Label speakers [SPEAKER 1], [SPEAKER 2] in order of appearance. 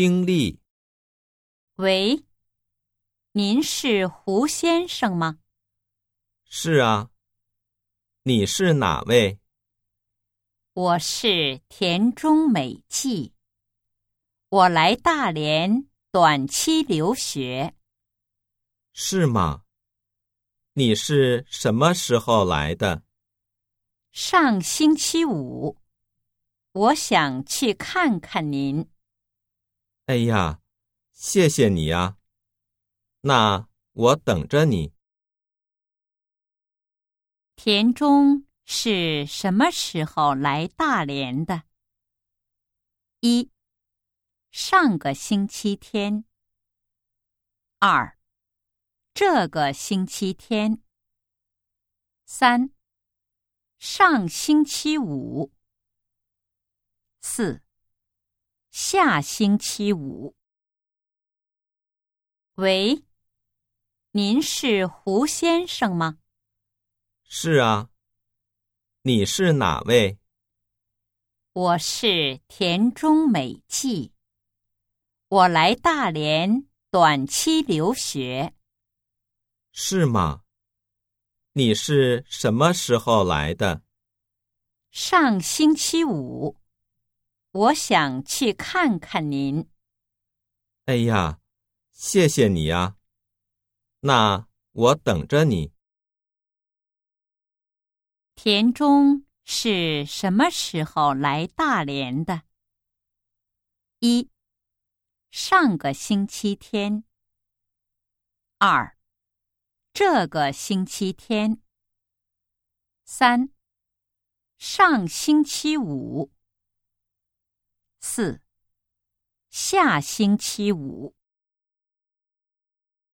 [SPEAKER 1] 听力。
[SPEAKER 2] 喂，您是胡先生吗？
[SPEAKER 1] 是啊，你是哪位？
[SPEAKER 2] 我是田中美纪，我来大连短期留学。
[SPEAKER 1] 是吗？你是什么时候来的？
[SPEAKER 2] 上星期五，我想去看看您。
[SPEAKER 1] 哎呀，谢谢你呀。那我等着你。
[SPEAKER 2] 田中是什么时候来大连的？一，上个星期天。二，这个星期天。三。上星期五，四，下星期五。喂，您是胡先生吗？
[SPEAKER 1] 是啊，你是哪位？
[SPEAKER 2] 我是田中美纪，我来大连短期留学。
[SPEAKER 1] 是吗？你是什么时候来的？
[SPEAKER 2] 上星期五，我想去看看您。
[SPEAKER 1] 哎呀，谢谢你呀。那我等着你。
[SPEAKER 2] 田中是什么时候来大连的？一，上个星期天。二。这个星期天，三，上星期五，四，下星期五。